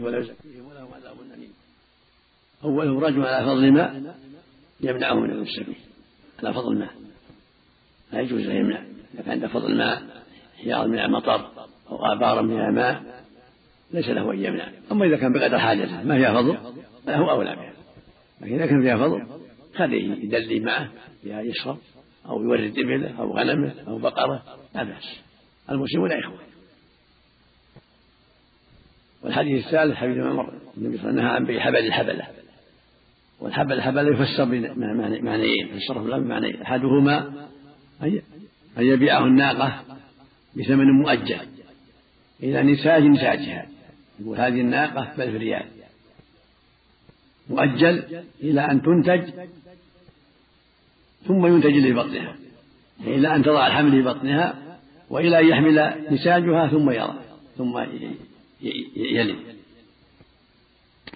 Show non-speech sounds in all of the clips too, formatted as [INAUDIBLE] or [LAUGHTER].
عليه ولا يزكيهم ولهم عذاب أليم أولهم رجل على فضل ماء يمنعه من السبيل على فضل ماء لا يجوز أن يمنع. إذا كان عنده فضل ماء حياض من المطر أو آبارا من الماء ليس له أن يمنع. أما إذا كان بقدر حاجته ما فيها فضل؟ فله أولى بها لكن إذا كان فيها فضل خليه يدلي معه يشرب أو يورد إبله أو غنمه أو بقرة لا بأس. المسلمون إخوة والحديث الثالث حديث عمر النبي صلى الله عليه وسلم نهى عن بيع حبل الحبلة. والحبل الحبلة يفسر بمعنيين يفسره الله بمعنيين. أحدهما أن يبيعه الناقة بثمن مؤجل إلى نساج نساجها. يقول هذه الناقة بألف ريال مؤجل إلى أن تنتج ثم ينتج لبطنها. إلى أن تضع الحمل في بطنها وإلى أن يحمل نساجها ثم يضع ثم يلد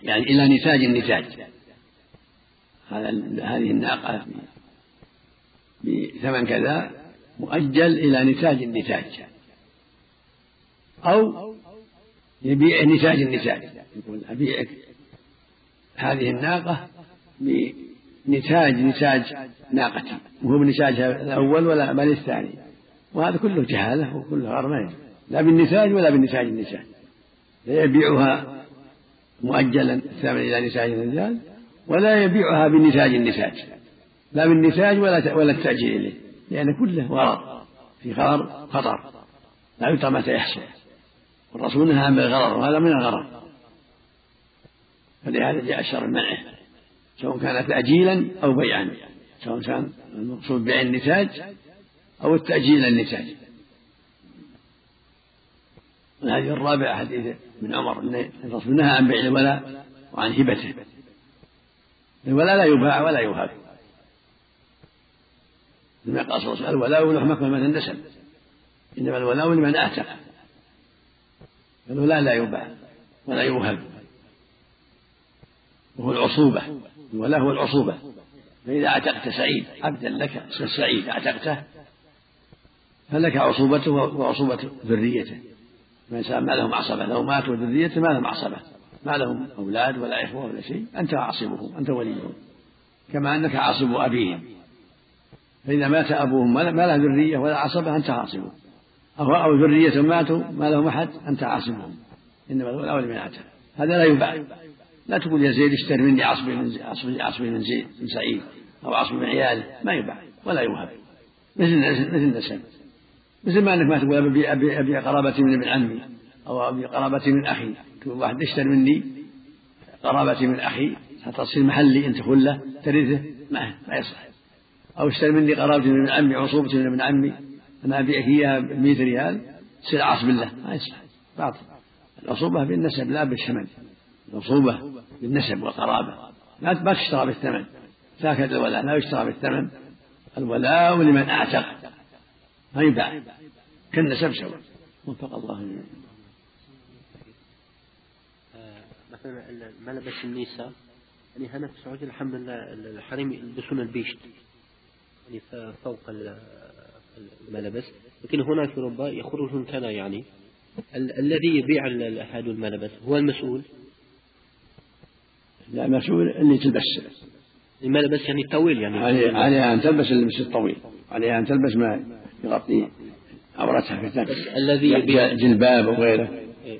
يعني إلى نساج النساج. هذا هذه الناقة بثمن كذا مؤجل إلى نساج النساج. أو يبيع نساج النساج. يقول أبيعك هذه الناقة بنتاج نساج ناقتي. وهو بنساجها الأول ولا بل الثاني. وهذا كله جهالة وكله غرمين لا بالنساج ولا بالنساج النساج. لا يبيعها مؤجلا الثمن إلى نساج النساج ولا يبيعها بنساج النساج لا بالنساج ولا ولا التأجيل إليه لأن كله غرر في غرر خطر لا يدرى متى يحصل والرسول نهى عن الغرر وهذا من الغرر. فلهذا جاء الشر منعه سواء كان تأجيلا أو بيعا سواء كان المقصود بيع النتاج أو التأجيل النتاج الحديث الرابع حديث ابن عمر أن الرسول نهى عن بيع الولاء وعن هبته. الولاء لا يباع ولا يوهب لما قال صلى الله عليه وسلم الولاء حكم من النسب إنما الولاء لمن اعتق الولاء لا يباع ولا يوهب وهو العصوبة. الولاء هو العصوبة. فإذا أعتقت سعيد عبدا لك سعيد أعتقته فلك عصوبته وعصوبة ذريته. الإنسان ما لهم عصبة لو ماتوا ذريته ما لهم عصبة. ما لهم أولاد ولا إخوة ولا شيء أنت عاصبهم أنت وليهم. كما أنك عاصب أبيهم. فإذا مات أبوهم ما له ذرية ولا عصبة أنت عاصبه أو أو ذرية ماتوا ما لهم أحد أنت عاصبهم إنما الأولى من أتى هذا لا يباع لا تقول يا زيد اشتر مني عصبي من عصبي عصبي من زيد من سعيد أو عصبي من عياله. ما يباع ولا يوهب. مثل مثل النسب. مثل ما أنك ما تقول ابي ابي أبي قرابتي من ابن عمي أو أبي قرابتي من أخي. تقول واحد اشتر مني قرابتي من أخي حتى تصير محلي أنت خله ترثه ما ما يصح أو اشتر مني قرابتي من ابن عمي عصوبتي من ابن عمي أنا ابيعك اياها ب 100 ريال تصير عاص بالله. ما يصح باطل. العصوبة بالنسب لا بالثمن. العصوبة بالنسب والقرابة. لا ما تشترى بالثمن. ساكت الولاء لا يشترى بالثمن. الولاء لمن أعتق. ما يباع كالنسب سواء وفق الله آه، مثلا ملبس النساء يعني هنا في السعودية الحمد لله الحريم يلبسون البيشت. يعني فوق الملبس. لكن هنا في أوروبا يخرجون كذا يعني. ال الذي يبيع هذا الملبس هو المسؤول؟ لا المسؤول اللي تلبس. الملبس يعني طويل يعني. عليها أن تلبس اللبس الطويل. عليها أن تلبس ما يغطي عورتها في الثاني الذي يبيع جلباب وغيره إيه.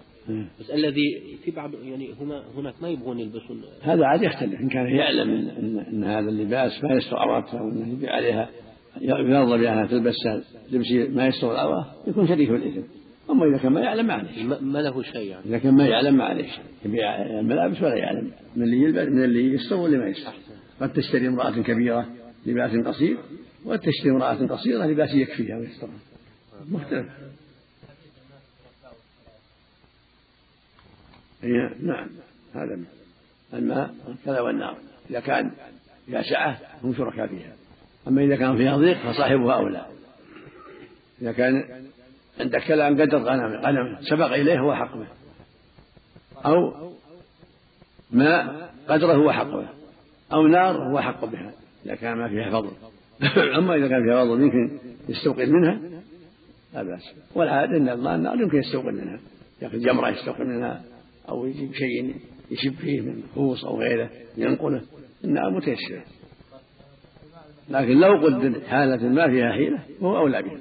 بس الذي في بعض يعني هنا هناك ما يبغون يلبسون. هذا عاد يختلف. إن كان يعلم إن, إن هذا اللباس ما يستر عورتها وانه يبيع عليها يرضى بانها تلبس لبس ما يستر العورة يكون شريك في الإثم. أما إذا كان ما يعلم ما عليه. ما له شيء يعني. إذا كان ما يعلم ما عليه يبيع الملابس ولا يعلم. من اللي يلبس من اللي يستر واللي ما يستر. قد تشتري امرأة كبيرة لباس قصير وقد تشتري امرأة قصيرة لباس يكفيها ويسترها مختلف. هي نعم. هذا الماء كذا والنار. إذا كان فيها سعة هم شركاء فيها. أما إذا كان فيها ضيق فصاحبها أولى. إذا كان عندك كلام قدر غنم غنم سبق إليه هو حق به. أو ماء قدره هو حق به. أو نار هو حق بها. إذا كان ما فيها فضل. [COUGHS] أما إذا كان فيها فضل يمكن يستوقد منها لا بأس. والعادة أن الله النار يمكن يستوقد منها. يأخذ جمرة يستوقد منها أو يجيب شيء يشب فيه من خوص أو غيره ينقله. إنها متيسرة. لكن لو قدر حالة ما فيها حيلة فهو أولى بها.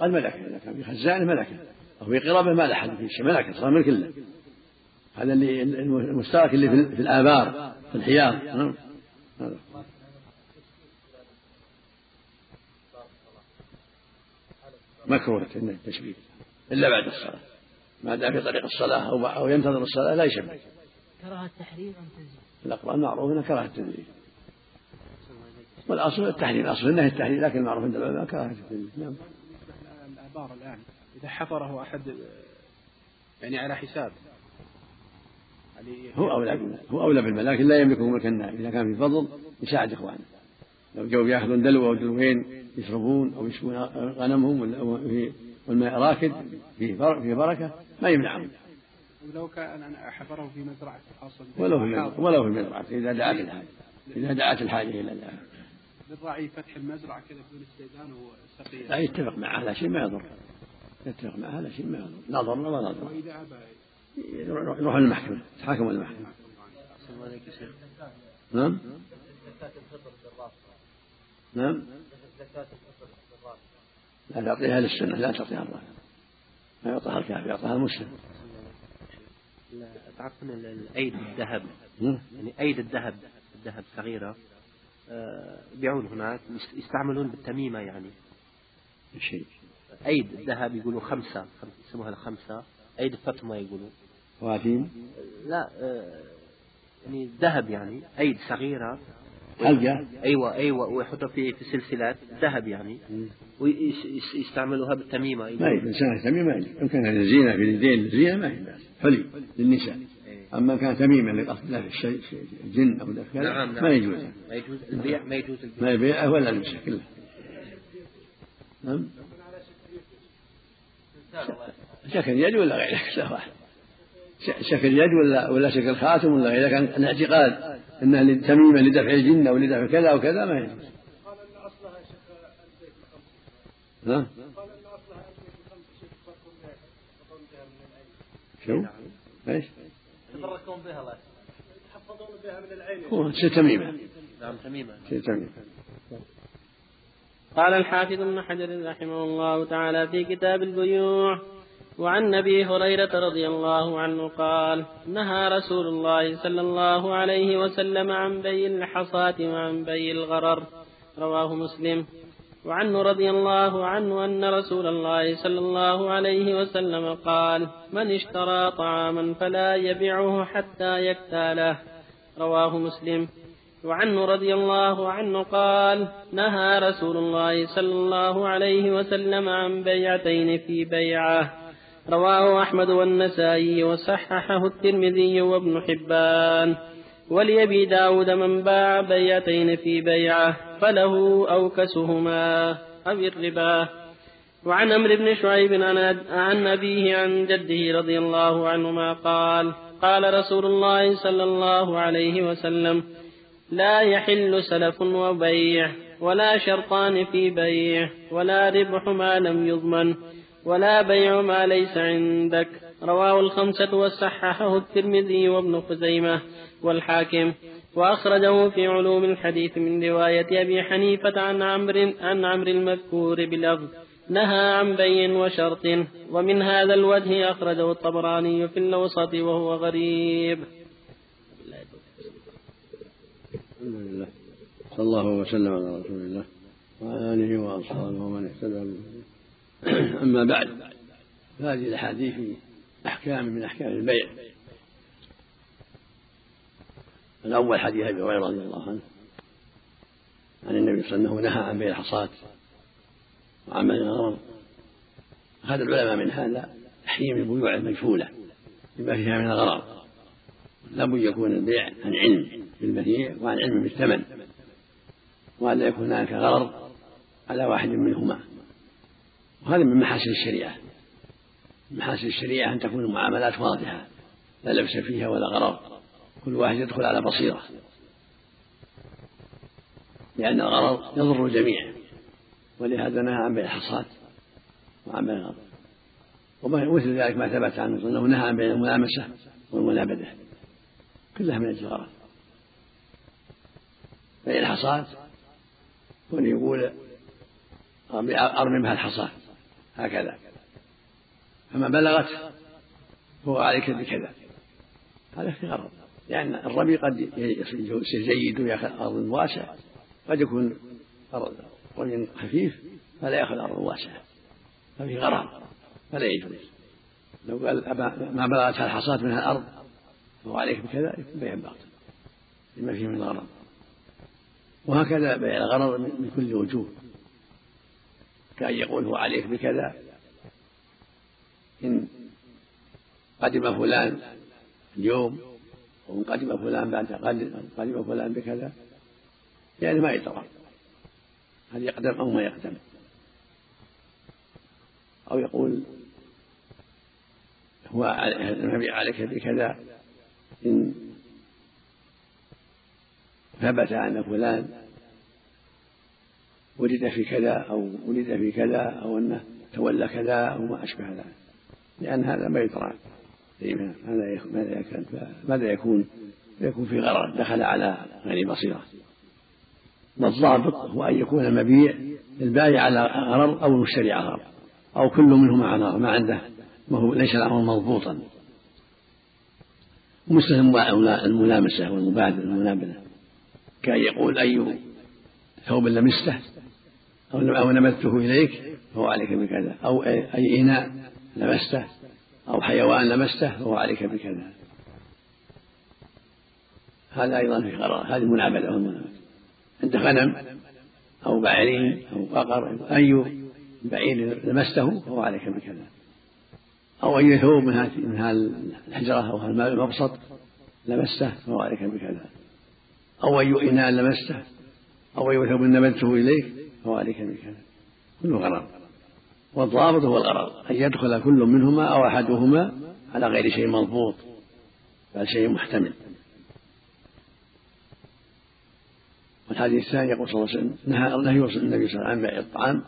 قد ملك إذا كان في خزانة ملكة. أو في قرابة ما له حد في شيء ملكة صار ملك له هذا اللي المشترك اللي في الآبار في الحياض. نعم. مكروه التشبيه إلا بعد الصلاة. ما دام في طريق الصلاة أو أو ينتظر الصلاة لا يشبه. كراهة التحريم أم تنزيل؟ الأقوال معروف أنها كراهة التنزيل والأصل التحريم الأصل أنه التحريم لكن المعروف عند العلماء كراهة التنزيل نعم. الآبار الآن إذا حفره أحد يعني على حساب هو أولى هو أولى بالمال لكن لا يملكه ملك النائم إذا كان في فضل يساعد إخوانه. لو جو يأخذون دلو أو دلوين يشربون أو يشبون غنمهم والماء راكد فيه فيه بركة ما يمنعهم. ولو كان حفره في مزرعة خاصة. ولو في ولو في المزرعة إذا دعت الحاجة. إذا دعت الحاجة إلى ذلك. للراعي فتح المزرعة كذا بدون استئذان وسقيه لا يتفق معه على شيء ما يضر. يتفق معه على شيء ما يضر. لا ضر ولا ضر وإذا أبى يروح للمحكمة يتحاكم المحكمة نعم. نعم. لا تعطيها للسنة لا تعطيها الرافع ما يعطيها الكافر يعطيها المسلم. تعرفون الايد الذهب؟ نعم. يعني أيد الذهب الذهب صغيرة. آه، يبيعون هناك يستعملون بالتميمة يعني. شيء. أيد الذهب يقولوا خمسة يسموها الخمسة. ايد الفطمه يقولوا خواتيم لا آه، يعني ذهب يعني ايد صغيرة. حلقة؟ أيوه أيوه ويحطها في في سلسلات ذهب يعني. ويستعملوها بالتميمة ما يجوز إنسان تميمة ما يجوز إن كان زينة في اليدين زينة ما يجوز حلي للنساء. إيه. أما كان تميما لقصد له الشيء الجن أو كذا نعم نعم. ما يجوز. ما يجوز البيع ما يجوز البيع. ما يبيع ولا المسح كله نعم شكل يد ولا غيره واحد [LAUGHS] شكل يد ولا ولا شكل خاتم ولا غيره كان الاعتقاد انها تميمه لدفع الجن أو لدفع كذا أو كذا ما يجوز. قال ان اصلها شيخ ها؟ قال ان اصلها شو؟ إيش؟ يتبركون بها الله. يتحفظون بها من العين. هو شيء تميمه نعم تميمه شيء تميمه قال الحافظ ابن حجر رحمه الله تعالى في كتاب البيوع وعن أبي هريرة رضي الله عنه قال نهى رسول الله صلى الله عليه وسلم عن بيع الحصاة وعن بيع الغرر. رواه مسلم. وعنه رضي الله عنه أن رسول الله صلى الله عليه وسلم قال من اشترى طعاما فلا يبيعه حتى يكتاله. رواه مسلم. وعنه رضي الله عنه قال نهى رسول الله صلى الله عليه وسلم عن بيعتين في بيعه. رواه أحمد والنسائي وصححه الترمذي وابن حبان. ولأبي داود من باع بيعتين في بيعة فله أوكسهما. أو الربا. وعن عمرو بن شعيب عن أبيه عن جده رضي الله عنهما قال قال رسول الله صلى الله عليه وسلم لا يحل سلف وبيع ولا شرطان في بيع ولا ربح ما لم يضمن. ولا بيع ما ليس عندك. رواه الخمسة وصححه الترمذي وابن خزيمة والحاكم. وأخرجه في علوم الحديث من رواية أبي حنيفة عن عمرو عن عمرو المذكور بلفظ. نهى عن بيع وشرط. ومن هذا الوجه أخرجه الطبراني في الأوسط وهو غريب. الحمد لله. صلى الله وسلم على رسول الله. وعلى آله وأصحابه ومن اهتدى. به [COUGHS] اما بعد فهذه الأحاديث أحكام من أحكام البيع. الأول حديث أبي هريرة رضي الله عنه عن النبي صلى الله عليه وسلم نهى عن بيع الحصاة وعمل الغرر أخذ العلماء من هذا تحريم البيوع المجهولة بما فيها من الغرر لابد يكون البيع عن علم بالبيع وعن علم بالثمن وألا يكون هناك غرر على واحد منهما. وهذا من محاسن الشريعة. محاسن الشريعة أن تكون المعاملات واضحة لا لبس فيها ولا غرر كل واحد يدخل على بصيرة. لأن الغرر يضر الجميع. ولهذا نهى عن بيع الحصاد وعن بيع الغرر ومثل ذلك ما ثبت عنه أنه نهى عن بيع الملامسة والمنابذة. كلها من أجل الغرض بيع الحصاد يقول أرمي بها الحصاد. هكذا. فما بلغت فهو عليك بكذا. هذا في غرض. لأن الرمي قد يصير جيد ويأخذ أرض واسعة. قد يكون رمي خفيف فلا يأخذ أرض واسعة. ففي غرض. فلا يجوز. لو قال ما بلغتها الحصاة منها الأرض فهو عليك بكذا يكون بيع باطل لما فيه من الغرض وهكذا بيع الغرض من كل وجوه. كأن يقول هو عليك بكذا. إن قدم فلان اليوم وإن قدم فلان بعد غد قدم فلان بكذا يعني ما يدرى هل يقدم أو ما يقدم. أو يقول هو النبي عليك بكذا إن ثبت أن فلان ولد في كذا أو ولد في كذا أو أنه تولى كذا أو ما أشبه ذلك. لأن هذا ما يدرى ماذا ماذا يكون ماذا يكون؟ يكون في غرر دخل على غير بصيرة. والضابط هو أن يكون المبيع البائع على غرر أو المشتري على غرر أو كل منهما على غرر ما عنده. ما هو ليس الأمر مضبوطا ومثل الملامسة والمبادرة المنابذة كأن يقول أي ثوب لمسته أو نمته إليك فهو عليك بكذا. أو أي إناء لمسته أو حيوان لمسته فهو عليك بكذا. هذا أيضا في قرار. هذه منابذة والمنابذة عند غنم أو بعيرين أو بقر أي بعير لمسته فهو عليك بكذا. أو أي ثوب من هذه الحجرة أو المبسط لمسته فهو عليك بكذا. أو أي إناء لمسته أو أي ثوب نبذته إليك فهو عليك بكذا كله غرض والضابط هو الغرض. أن يدخل كل منهما أو أحدهما على غير شيء مضبوط بل شيء محتمل. والحديث الثاني يقول صلى الله عليه وسلم نهى نهي النبي صلى الله عليه وسلم عن بيع الطعام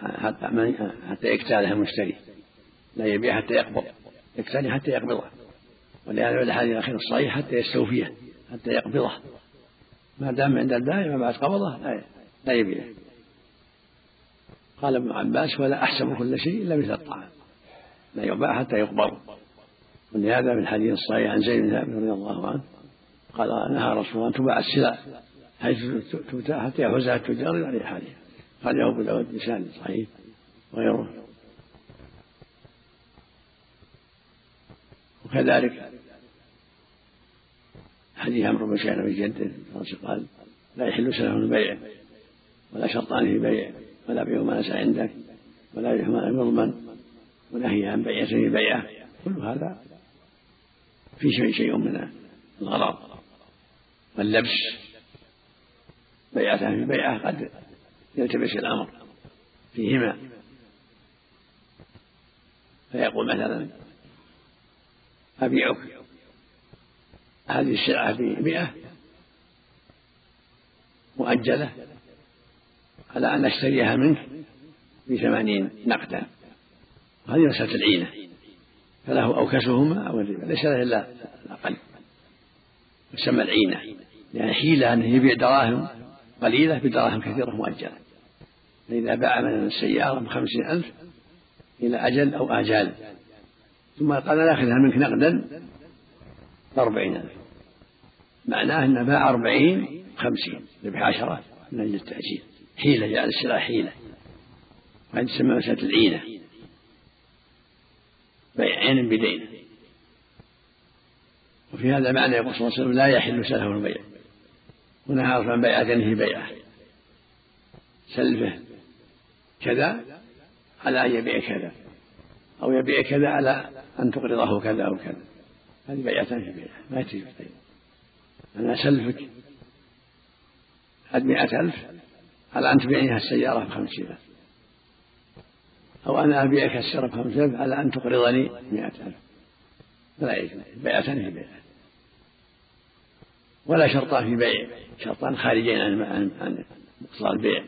حتى حتى يكتاله المشتري. لا يبيع حتى يقبض. يكتاله حتى يقبضه. ولهذا الحديث الأخير الصحيح حتى يستوفيه حتى يقبضه. ما دام عند البائع ما بعد قبضه لا يبيعه قال ابن عباس ولا أحسب كل شيء إلا مثل الطعام. لا يباع حتى يقبض ولهذا في الحديث الصحيح عن زيد بن ثابت رضي الله عنه قال نهى رسول الله أن تباع السلع حيث تبتاع حتى يحوزها التجار إلى رحالها قال أبو داود بسند صحيح وغيره. وكذلك حديث عمرو بن شعير بن جدة قال لا يحل سلف البيع ولا شرطان في بيع ولا بيع ما ليس عندك ولا بيع ما لم يضمن ونهي عن بيعته بيعة. كل هذا في شيء شيء من الغرض. واللبس بيعته في بيعه قد يلتبس الأمر فيهما. فيقول مثلا أبيعك. هذه السلعة بمئة مؤجلة. على أن أشتريها منك بثمانين نقدا. وهذه مسألة العينة. فله أوكسهما أو الربا. ليس له إلا الأقل. يسمى العينة. يعني حيلة أنه يبيع دراهم قليلة بدراهم كثيرة مؤجلة. فإذا باع مثلا السيارة بخمسين ألف إلى أجل أو آجال. ثم قال ناخذها منك نقدا بأربعين ألف. معناه أنه باع أربعين خمسين. ربح عشرات من أجل التأجيل. حيلة جعل السلع حيلة. وهذه تسمى مسألة العينة بيع عين بدين. وفي هذا المعنى يقول صلى الله عليه وسلم لا يحل سلف البيع ونهى عن بيع دنه بيعه. سلفه كذا على أن يبيع كذا. أو يبيع كذا على أن تقرضه كذا أو كذا. هذه بيعتان في بيعة ما يتجوز أنا هذه مئة ألف. على أن تبيعيها السيارة بخمسين ألف أو أنا أبيعك السيارة بخمسين ألف على أن تقرضني مئة ألف. فلا يجوز. بيعتان في بيعة. ولا شرطان في بيع. شرطان خارجين عن عن عن مقتضى البيع.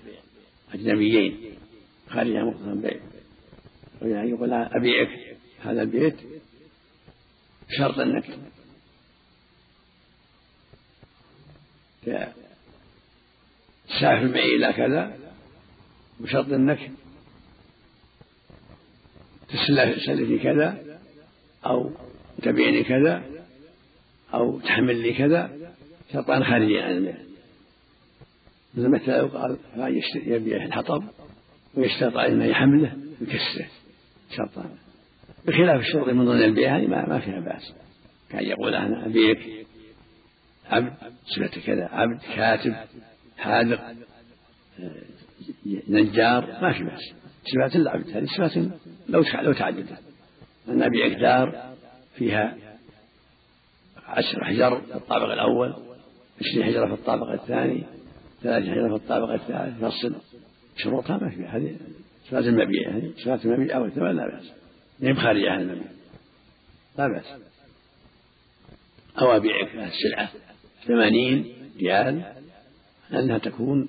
أجنبيين. خارج عن مقتضى البيع. يعني يقول أبيعك هذا البيت بشرط أنك تسافر معي إلى كذا بشرط أنك تسلفي كذا أو تبيعني كذا أو تحمل لي كذا شرطان خارجي عن البيع مثل متى يقال يبيع الحطب ويشترط عليه ما يحمله ويكسره شرطان. بخلاف الشرط من ضمن البيع هذه ما, فيها بأس. كان يقول أنا أبيك عبد صفة كذا عبد كاتب. حاذق نجار ما في بأس. صفات العبد هذه صفات لو لو تعددت أن أبيعك دار فيها عشر حجر في الطابق الأول عشرين حجرة في الطابق الثاني ثلاث حجرة في الطابق الثالث فصل شروطها ما فيها هذه صفات المبيع هذه صفات المبيع أو الثمن لا بأس. هي خارجة عن المبيع لا بأس. أو أبيعك السلعة ثمانين ريال. أنها تكون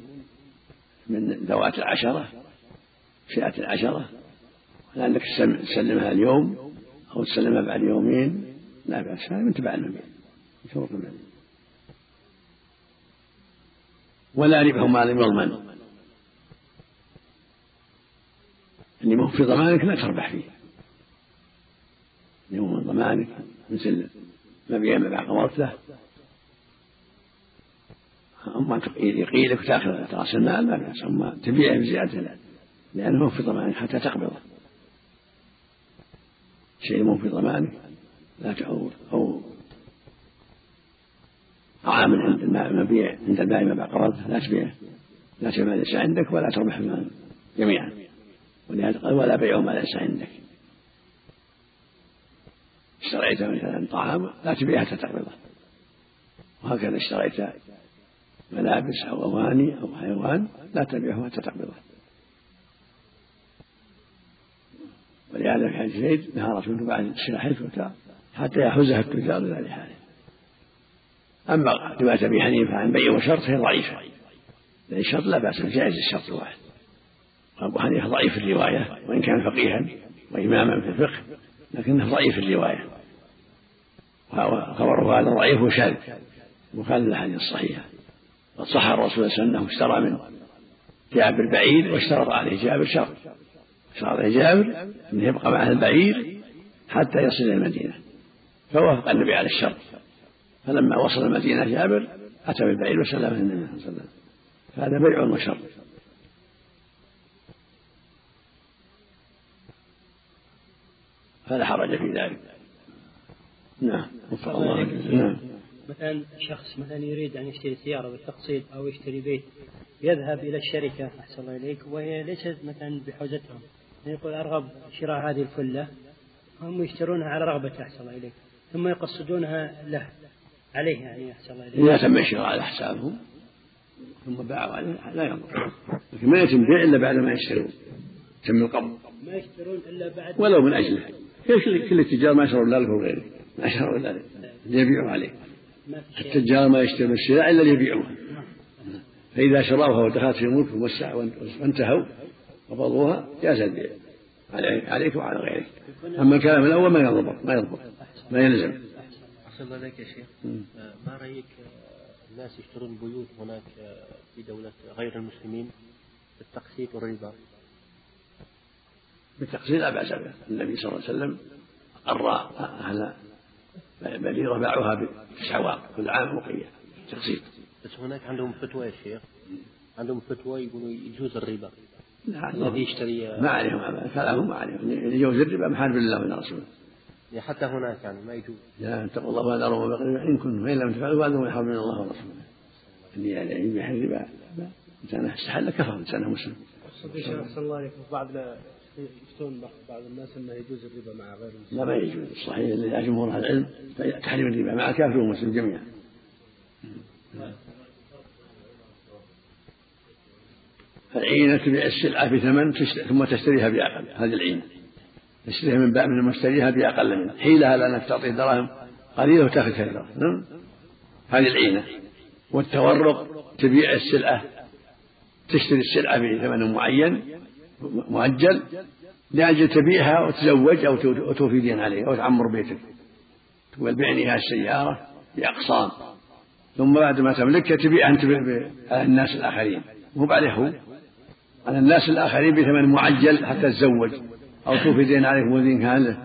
من ذوات العشرة فئة العشرة. لأنك تسلمها اليوم أو تسلمها بعد يومين لا بأس هذا من تبع المبيع من شروط المبيع ولا ربح ما لم يضمن اللي مو في ضمانك لا تربح فيه. اللي من ضمانك مثل مبيع مبيع قمرت له. أما يقيلك وتأخذ رأس المال لا بأس. أما تبيعه بزيادة لا. لأنه في ضمانك حتى تقبضه شيء مو في ضمانك لا تعود أو طعام عند المبيع عند البائع ما قرضته لا تبيعه لا تبيع ما ليس عندك ولا تربح المال. جميعا. ولهذا قال ولا بيع ما ليس عندك. اشتريت مثلا طعام لا تبيع حتى تقبضه. وهكذا اشتريت ملابس أو أواني أو حيوان لا تبيعه حتى تقبضه ولهذا حديث زيد رسول الله بعد السلاح حتى يحوزها التجار إلى لحاله أما رواية أبي حنيفة عن بيع وشرط فهي ضعيفة. لأن الشرط لا بأس جائز الشرط الواحد وأبو حنيفة ضعيف الرواية وإن كان فقيها وإماما في الفقه لكنه ضعيف الرواية. وخبره هذا ضعيف وشاذ مخالف للأحاديث الصحيحة قد صح الرسول صلى الله عليه وسلم اشترى من جابر بعير واشترط عليه جابر شرط اشترط عليه جابر أنه يبقى معه البعير حتى يصل إلى المدينة. فوافق النبي على الشرط فلما وصل المدينة جابر أتى بالبعير وسلمه النبي صلى الله عليه وسلم. فهذا بيع وشر. فلا حرج في ذلك. نعم. وفق الله نعم. مثلا شخص مثلا يريد أن يشتري سيارة بالتقسيط أو يشتري بيت يذهب إلى الشركة أحسن الله إليك وهي ليست مثلا بحوزتهم. يقول أرغب شراء هذه الفلة. هم يشترونها على رغبة أحسن الله إليك. ثم يقصدونها له عليه يعني أحسن الله إليك. إذا تم الشراء على حسابهم ثم باعوا عليه لا يضر لكن ما يتم بيع إلا بعد ما يشترون تم القبض. ما يشترون إلا بعد ولو من أجله. كل التجار ما يشترون لا لك وغيرك. ما يشترون إلا لك. يبيعوا عليه التجار ما يشترون السلع إلا ليبيعوها فإذا شروها ودخلت في ملك وانتهوا قبضوها جاز البيع. عليك وعلى غيرك. أما الكلام الأول ما يضبط ما يضبط. ما يلزم. أحسن الله عليك يا شيخ. آه، ما رأيك آه، الناس يشترون بيوت هناك آه، في دولة غير المسلمين بالتقسيط والربا؟ بالتقسيط لا بأس به. النبي صلى الله عليه وسلم أقر أهل بريرة باعوها بتسع كل عام وقية تقسيط. بس هناك عندهم فتوى يا شيخ. عندهم فتوى يقولوا يجوز الربا. الذي يشتري ما عليهم كلامهم ما عليهم. يجوز الربا محارب لله من رسوله. حتى هناك يعني ما يجوز. لا اتقوا الله ولا ربما بقريب إن كنتم فإن لم تفعلوا فأنتم يحرم من الله ورسوله. اللي يعني يبيح الربا إنسان استحل كفر إنسان مسلم. الله عليكم بعض يفتون بعض الناس إنه يجوز الربا مع غير المسلم. لا ما يجوز. الصحيح اللي جمهور أهل العلم تحريم الربا مع كافر ومسلم جميعا. فالعينة تبيع السلعة بثمن ثم تشتريها بأقل هذه العينة. تشتريها من باب من المشتريها بأقل منه حيلها لأنك تعطيه دراهم قليلة وتأخذ كثيرة نعم؟ هذه العينة. والتورق تبيع السلعة تشتري السلعة بثمن معين مؤجل لأجل تبيعها وتزوج أو توفي دين عليه أو تعمر بيتك. تقول بعني هذه السيارة بأقسام ثم بعد ما تملكها تبيعها أنت على الناس الآخرين. مو عليه هو. على الناس الآخرين بثمن معجل حتى تتزوج أو توفي دين عليك ودين كان. له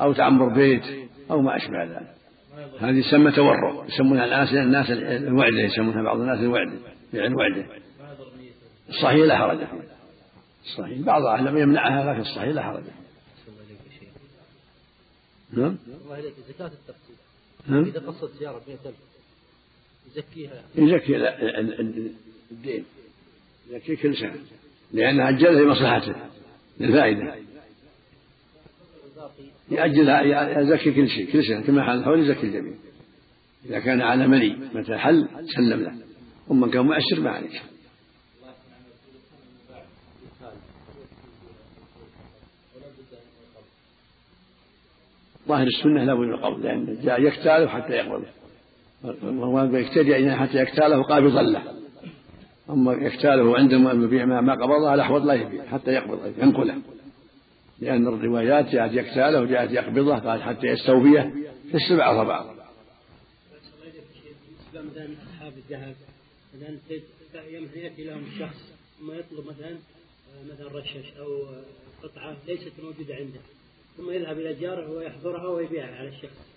أو تعمر بيت. أو ما أشبه ذلك. هذه تسمى تورع يسمونها الناس الناس الوعدة يسمونها بعض الناس الوعدة بيع الوعدة الصحيح لا حرج فيه الصحيح بعض أهل العلم يمنعها لكن الصحيح لا حرج. نعم. الله إليك. زكاة التقسيط نعم. إذا قصت سيارة ب 100000 يزكيها. يزكي الدين. يزكي كل سنة لأنها أجلها لمصلحته للفائدة. يأجلها يزكي كل شيء كل سنة كما حال الحول يزكي الجميع. إذا كان على ملي متى حل سلم له. ومن كان مؤشر ما عليه ظاهر السنة لا بد من القبض لأن جاء يكتاله حتى يقبضه وهو يكتدي حتى يكتاله قابضا له أما يكتاله عند المبيع ما قبضه الأحوط لا يبيع حتى يقبض ينقله. لأن الروايات جاءت يكتاله وجاءت يقبضه قال حتى يستوفيه في السبعة طبعا مثلا أصحاب الذهب مثلا يأتي لهم شخص ثم يطلب مثلا مثلا رشش أو قطعة ليست موجودة عنده. ثم يذهب إلى جاره ويحضرها ويبيعها على الشخص.